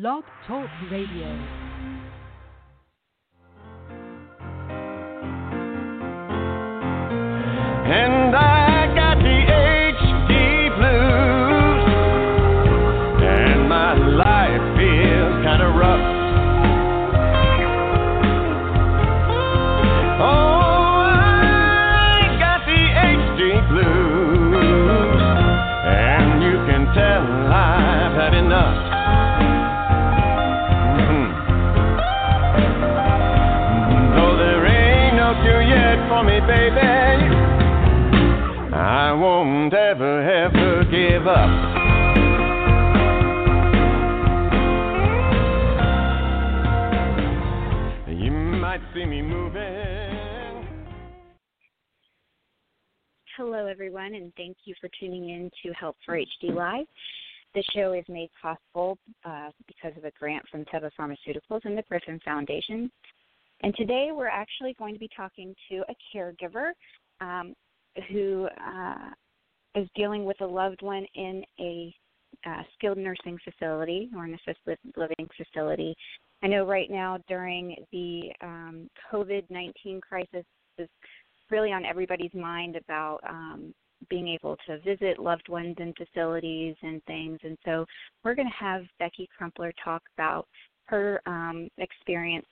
Blog Talk Radio. Me, baby. I won't ever, ever give up. Hello, everyone, and thank you for tuning in to Help for HD Live. The show is made possible uh, because of a grant from Teva Pharmaceuticals and the Griffin Foundation. And today we're actually going to be talking to a caregiver um, who uh, is dealing with a loved one in a uh, skilled nursing facility or an assisted living facility. I know right now during the um, COVID 19 crisis is really on everybody's mind about um, being able to visit loved ones in facilities and things. And so we're going to have Becky Crumpler talk about her um, experience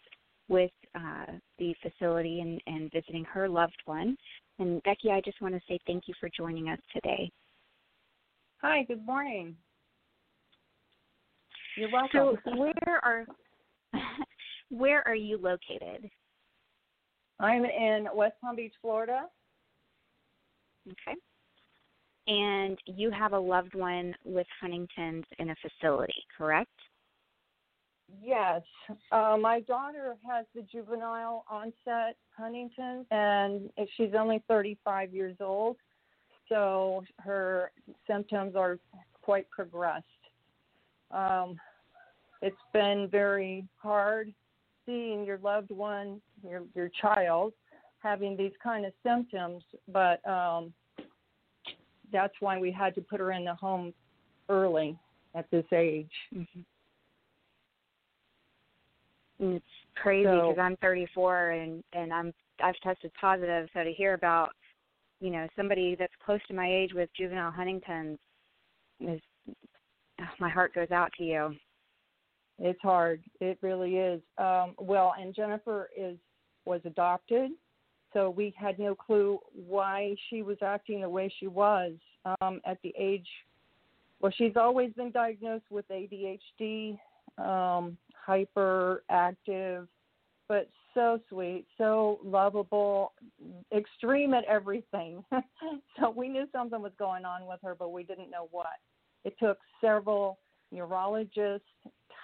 with uh, the facility and, and visiting her loved one. And Becky, I just want to say thank you for joining us today. Hi, good morning. You're welcome. So where are where are you located? I'm in West Palm Beach, Florida. Okay. And you have a loved one with Huntington's in a facility, correct? Yes. Uh, my daughter has the juvenile onset Huntington, and she's only 35 years old, so her symptoms are quite progressed. Um, it's been very hard seeing your loved one, your your child, having these kind of symptoms, but um, that's why we had to put her in the home early at this age. Mm-hmm. It's crazy So- because I'm 34 and and I'm I've tested positive. So to hear about you know somebody that's close to my age with juvenile Huntington's is oh, my heart goes out to you. It's hard. It really is. Um, well, and Jennifer is was adopted, so we had no clue why she was acting the way she was um, at the age. Well, she's always been diagnosed with ADHD, um, hyperactive, but so sweet, so lovable, extreme at everything. so we knew something was going on with her, but we didn't know what. It took several neurologists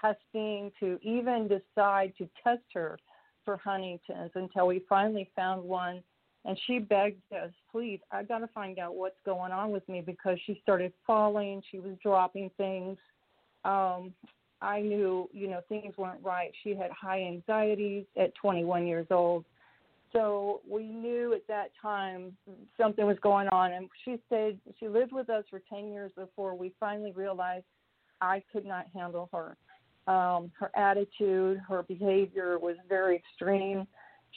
testing to even decide to test her for Huntington's until we finally found one. And she begged us, please, I got to find out what's going on with me because she started falling. She was dropping things. Um, I knew, you know, things weren't right. She had high anxieties at 21 years old. So we knew at that time something was going on. And she stayed, she lived with us for 10 years before we finally realized I could not handle her. Um, her attitude, her behavior was very extreme.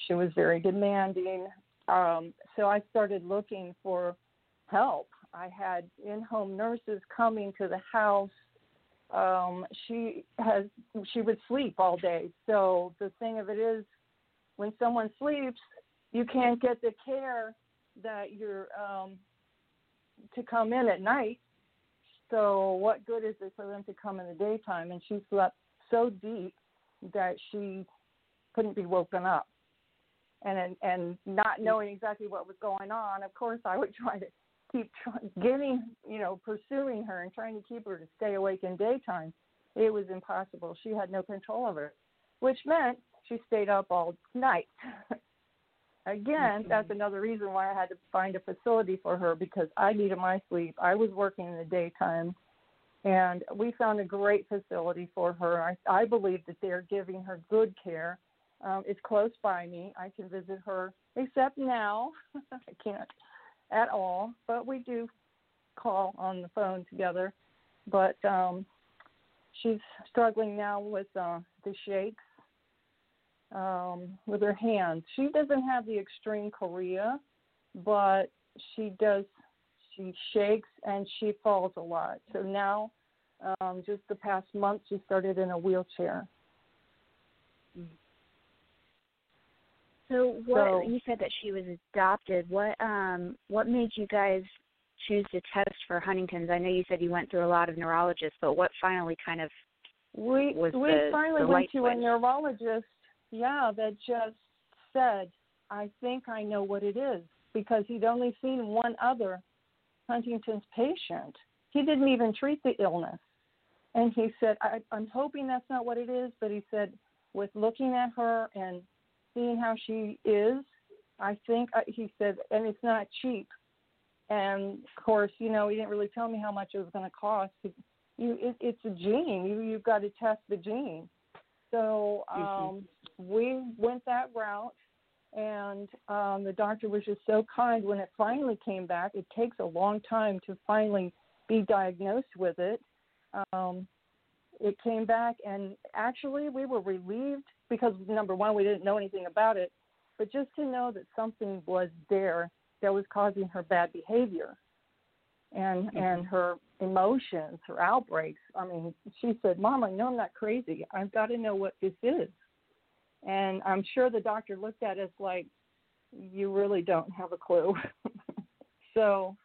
She was very demanding. Um, so I started looking for help. I had in home nurses coming to the house. Um, she has she would sleep all day. So the thing of it is when someone sleeps, you can't get the care that you're um, to come in at night. So what good is it for them to come in the daytime? And she slept so deep that she couldn't be woken up. And and not knowing exactly what was going on, of course, I would try to keep try, getting, you know, pursuing her and trying to keep her to stay awake in daytime. It was impossible. She had no control over it, which meant she stayed up all night. Again, that's another reason why I had to find a facility for her because I needed my sleep. I was working in the daytime, and we found a great facility for her. I, I believe that they're giving her good care. Um, it's close by me. I can visit her, except now I can't at all, but we do call on the phone together. But um, she's struggling now with uh, the shakes um, with her hands. She doesn't have the extreme chorea, but she does. She shakes and she falls a lot. So now, um, just the past month, she started in a wheelchair. So what So- you said that she was adopted. What um what made you guys choose to test for Huntington's? I know you said you went through a lot of neurologists, but what finally kind of We was we the- finally the went to a neurologist, yeah, that just said, I think I know what it is because he'd only seen one other Huntington's patient. He didn't even treat the illness. And he said, I, I'm hoping that's not what it is, but he said, with looking at her and seeing how she is, I think, I, he said, and it's not cheap. And of course, you know, he didn't really tell me how much it was going to cost. You, it, it's a gene. You, you've got to test the gene. So um, we went that route, and um, the doctor was just so kind when it finally came back. It takes a long time to finally be diagnosed with it. Um, it came back, and actually, we were relieved because number one, we didn't know anything about it, but just to know that something was there that was causing her bad behavior and mm-hmm. and her emotions, her outbreaks. I mean, she said, "Mom, I know I'm not crazy. I've got to know what this is." And I'm sure the doctor looked at us like, "You really don't have a clue." so,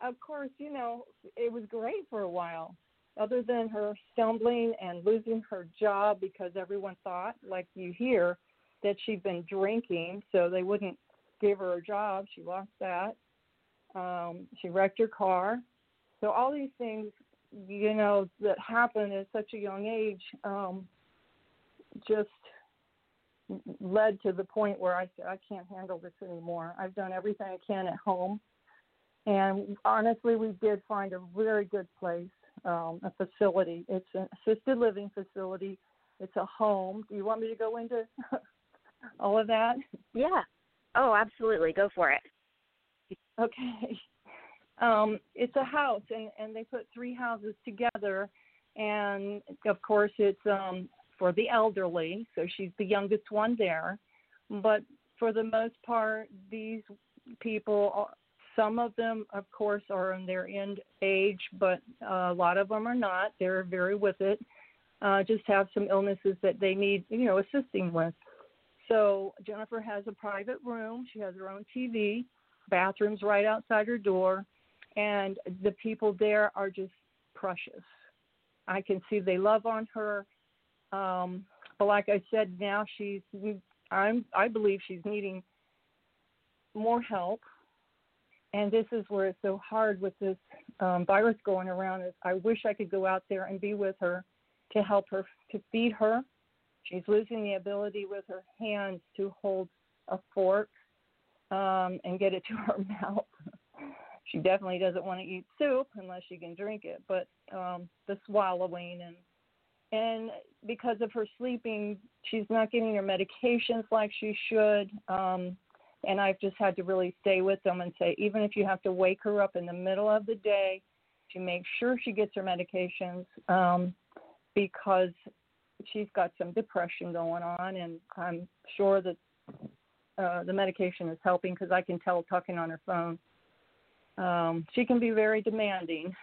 of course, you know, it was great for a while. Other than her stumbling and losing her job because everyone thought, like you hear, that she'd been drinking, so they wouldn't give her a job. She lost that. Um, she wrecked her car. So all these things, you know, that happen at such a young age, um, just led to the point where I said I can't handle this anymore. I've done everything I can at home, and honestly, we did find a very good place, um, a facility. It's an assisted living facility. It's a home. Do you want me to go into all of that? Yeah. Oh, absolutely. Go for it. Okay. Um, it's a house, and, and they put three houses together, and of course it's um, for the elderly, so she's the youngest one there. But for the most part, these people, are- some of them, of course, are in their end age, but uh, a lot of them are not. They're very with it. Uh, just have some illnesses that they need, you know, assisting with. So Jennifer has a private room. She has her own TV, bathrooms right outside her door, and the people there are just precious. I can see they love on her. Um, but like I said, now she's I'm I believe she's needing more help. And this is where it's so hard with this um, virus going around. Is I wish I could go out there and be with her to help her to feed her. She's losing the ability with her hands to hold a fork um, and get it to her mouth. she definitely doesn't want to eat soup unless she can drink it. But um, the swallowing and and because of her sleeping, she's not getting her medications like she should. Um, and I've just had to really stay with them and say, even if you have to wake her up in the middle of the day to make sure she gets her medications, um, because she's got some depression going on, and I'm sure that uh, the medication is helping because I can tell talking on her phone. Um, she can be very demanding.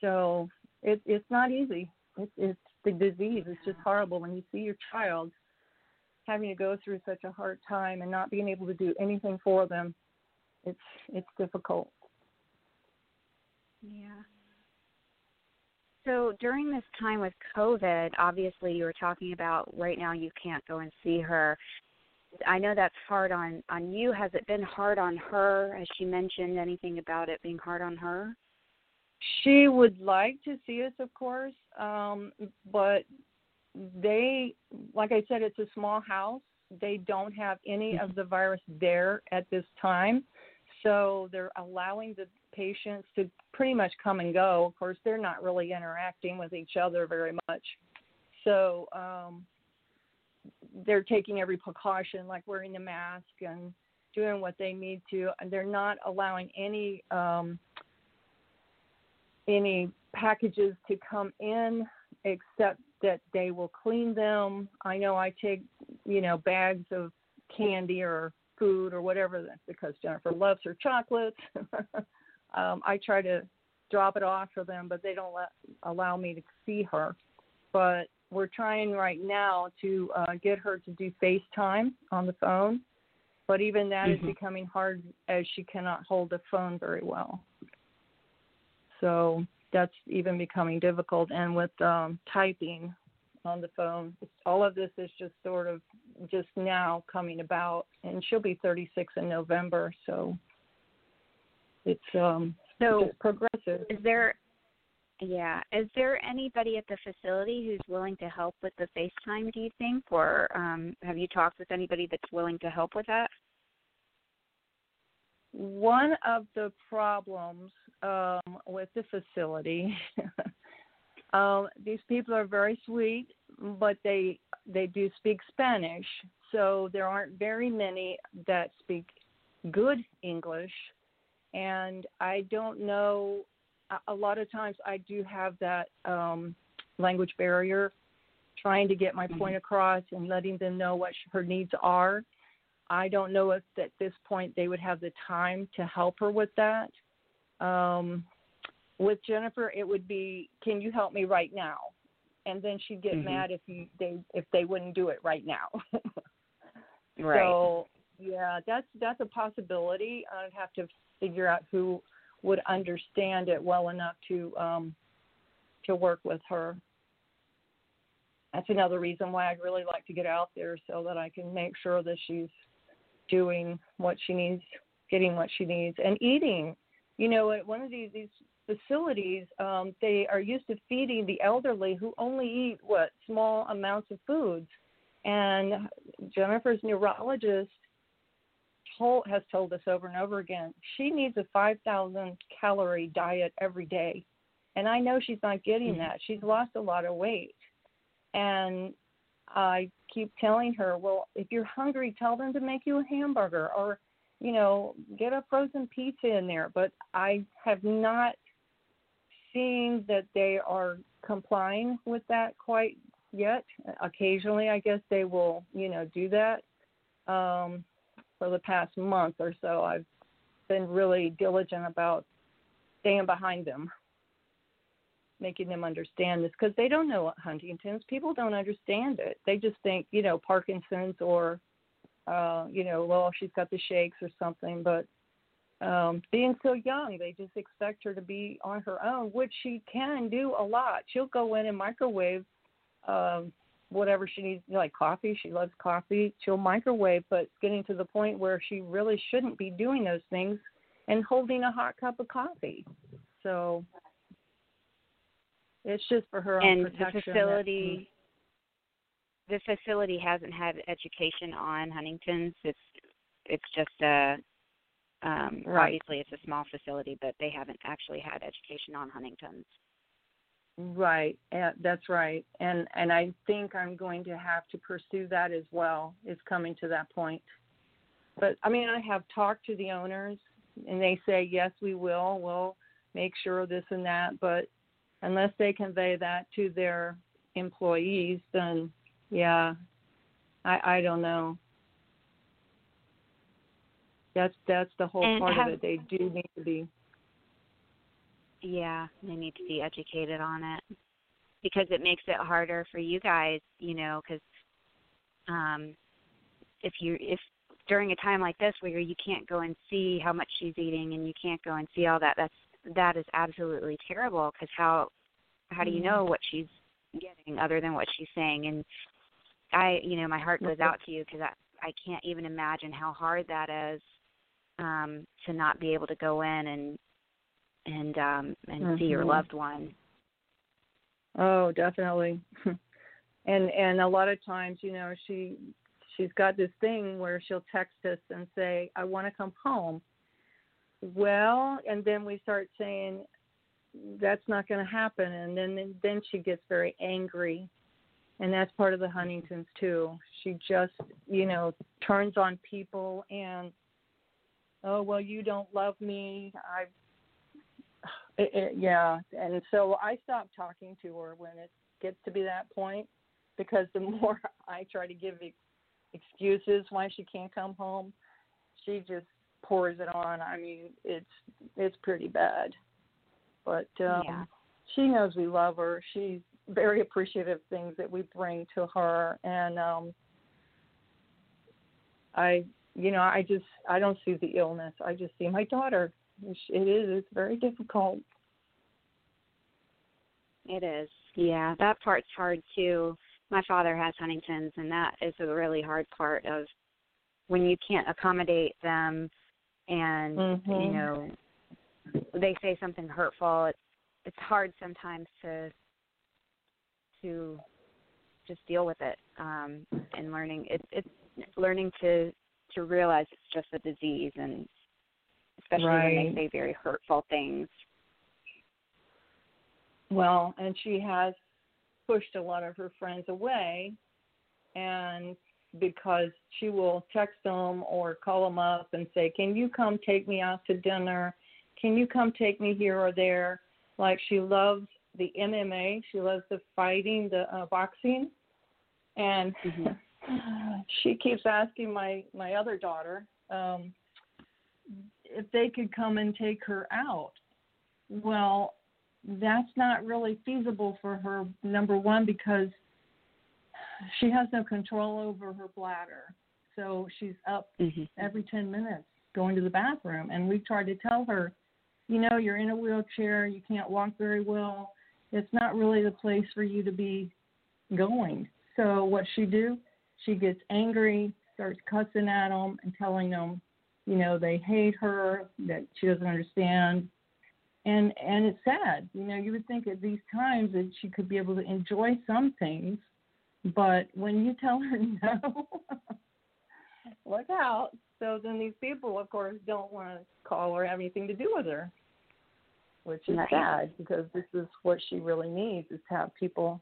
so it, it's not easy. It, it's the disease. It's just horrible when you see your child having to go through such a hard time and not being able to do anything for them. It's it's difficult. Yeah. So during this time with COVID, obviously you were talking about right now you can't go and see her. I know that's hard on on you. Has it been hard on her? Has she mentioned anything about it being hard on her? She would like to see us, of course, um, but they, like I said, it's a small house. They don't have any of the virus there at this time, so they're allowing the patients to pretty much come and go. Of course, they're not really interacting with each other very much, so um, they're taking every precaution, like wearing the mask and doing what they need to. And they're not allowing any um, any packages to come in except that they will clean them. I know I take, you know, bags of candy or food or whatever that's because Jennifer loves her chocolates. um, I try to drop it off for them, but they don't let, allow me to see her. But we're trying right now to uh, get her to do FaceTime on the phone. But even that mm-hmm. is becoming hard as she cannot hold the phone very well. So that's even becoming difficult. And with um, typing on the phone, all of this is just sort of just now coming about. And she'll be 36 in November, so it's um, so progressive. Is there yeah. Is there anybody at the facility who's willing to help with the FaceTime, do you think? Or um, have you talked with anybody that's willing to help with that? One of the problems um, with the facility, um, these people are very sweet, but they they do speak Spanish, so there aren't very many that speak good English, and I don't know a lot of times I do have that um, language barrier, trying to get my mm-hmm. point across and letting them know what her needs are. I don't know if at this point they would have the time to help her with that. Um, with Jennifer, it would be, "Can you help me right now?" And then she'd get mm-hmm. mad if you they if they wouldn't do it right now. right. So yeah, that's that's a possibility. I'd have to figure out who would understand it well enough to um, to work with her. That's another reason why I'd really like to get out there so that I can make sure that she's doing what she needs, getting what she needs, and eating. You know, at one of these these facilities, um, they are used to feeding the elderly who only eat what small amounts of foods. And Jennifer's neurologist told has told us over and over again she needs a 5000 calorie diet every day and i know she's not getting mm-hmm. that she's lost a lot of weight and i keep telling her well if you're hungry tell them to make you a hamburger or you know get a frozen pizza in there. But i have not seen that they are complying with that quite yet. Occasionally i guess they will you know do that. Um for the past month or so, I've been really diligent about staying behind them, making them understand this because they don't know what Huntington's. People don't understand it. They just think, you know, Parkinson's or, uh, you know, well, she's got the shakes or something. But um, being so young, they just expect her to be on her own, which she can do a lot. She'll go in and microwave um, whatever she needs, like coffee. She loves coffee. She'll microwave, but getting to the point where she really shouldn't be doing those things and holding a hot cup of coffee. So it's just for her and own protection. the facility. The facility hasn't had education on Huntington's. It's it's just a um, right. obviously it's a small facility, but they haven't actually had education on Huntington's. Right, uh, that's right, and and I think I'm going to have to pursue that as well. It's coming to that point, but I mean I have talked to the owners, and they say yes, we will. We'll make sure this and that, but unless they convey that to their employees, then yeah, I I don't know. That's that's the whole and part have, of it. They do need to be yeah, they need to be educated on it because it makes it harder for you guys, you know, because um, if you if during a time like this where you can't go and see how much she's eating and you can't go and see all that, that's that is absolutely terrible because how how do you know what she's getting other than what she's saying and I you know my heart goes out to you because I I can't even imagine how hard that is um to not be able to go in and and um and mm-hmm. see your loved one. Oh, definitely. and and a lot of times, you know, she she's got this thing where she'll text us and say, "I want to come home." Well, and then we start saying that's not going to happen and then then she gets very angry. And that's part of the Huntingtons too. She just, you know, turns on people and oh, well, you don't love me. It, yeah, and so I stopped talking to her when it gets to be that point because the more I try to give excuses why she can't come home, she just pours it on. I mean, it's it's pretty bad. But um yeah. she knows we love her. She's very appreciative of things that we bring to her and um I you know, I just I don't see the illness. I just see my daughter. It is it's very difficult. It is. Yeah, that part's hard too. My father has Huntington's and that is a really hard part of when you can't accommodate them and mm-hmm. you know they say something hurtful it's it's hard sometimes to to just deal with it um and learning it's it's learning to to realize it's just a disease and especially right. when they say very hurtful things well and she has pushed a lot of her friends away and because she will text them or call them up and say, "Can you come take me out to dinner? Can you come take me here or there?" Like she loves the MMA, she loves the fighting, the uh, boxing, and mm-hmm. she keeps asking my my other daughter um, if they could come and take her out. Well, that's not really feasible for her. Number one, because she has no control over her bladder. So she's up mm-hmm. every 10 minutes going to the bathroom. And we've tried to tell her, you know, you're in a wheelchair, you can't walk very well. It's not really the place for you to be going. So what she do? She gets angry, starts cussing at them and telling them, you know, they hate her, that she doesn't understand. And and it's sad. You know, you would think at these times that she could be able to enjoy some things but when you tell her no, look out. So then these people, of course, don't want to call or have anything to do with her, which is right. sad because this is what she really needs is to have people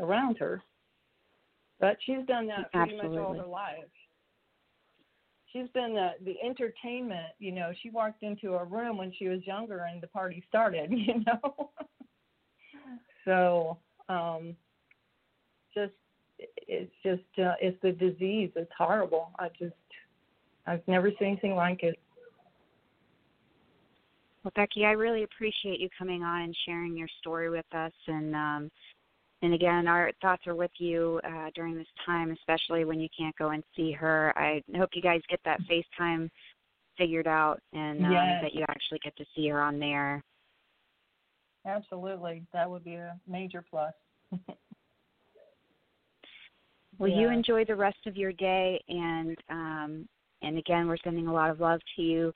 around her. But she's done that pretty Absolutely. much all her life. She's been the the entertainment. You know, she walked into a room when she was younger and the party started. You know, so um, just it's just uh, it's the disease. It's horrible. I just I've never seen anything like it. Well, Becky, I really appreciate you coming on and sharing your story with us. And um, and again, our thoughts are with you uh, during this time, especially when you can't go and see her. I hope you guys get that FaceTime figured out and um, yes. that you actually get to see her on there. Absolutely, that would be a major plus. Well, yeah. you enjoy the rest of your day, and um, and again, we're sending a lot of love to you.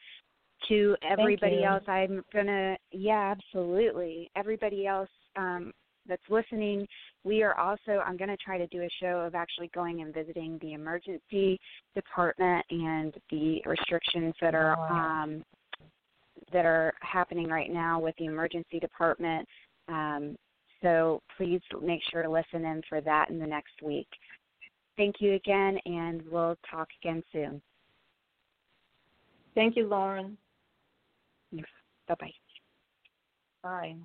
To everybody else, I'm gonna yeah, absolutely. Everybody else um, that's listening, we are also. I'm gonna try to do a show of actually going and visiting the emergency department and the restrictions that are wow. um, that are happening right now with the emergency department. Um, so please make sure to listen in for that in the next week. Thank you again, and we'll talk again soon. Thank you, Lauren. Bye bye. Bye.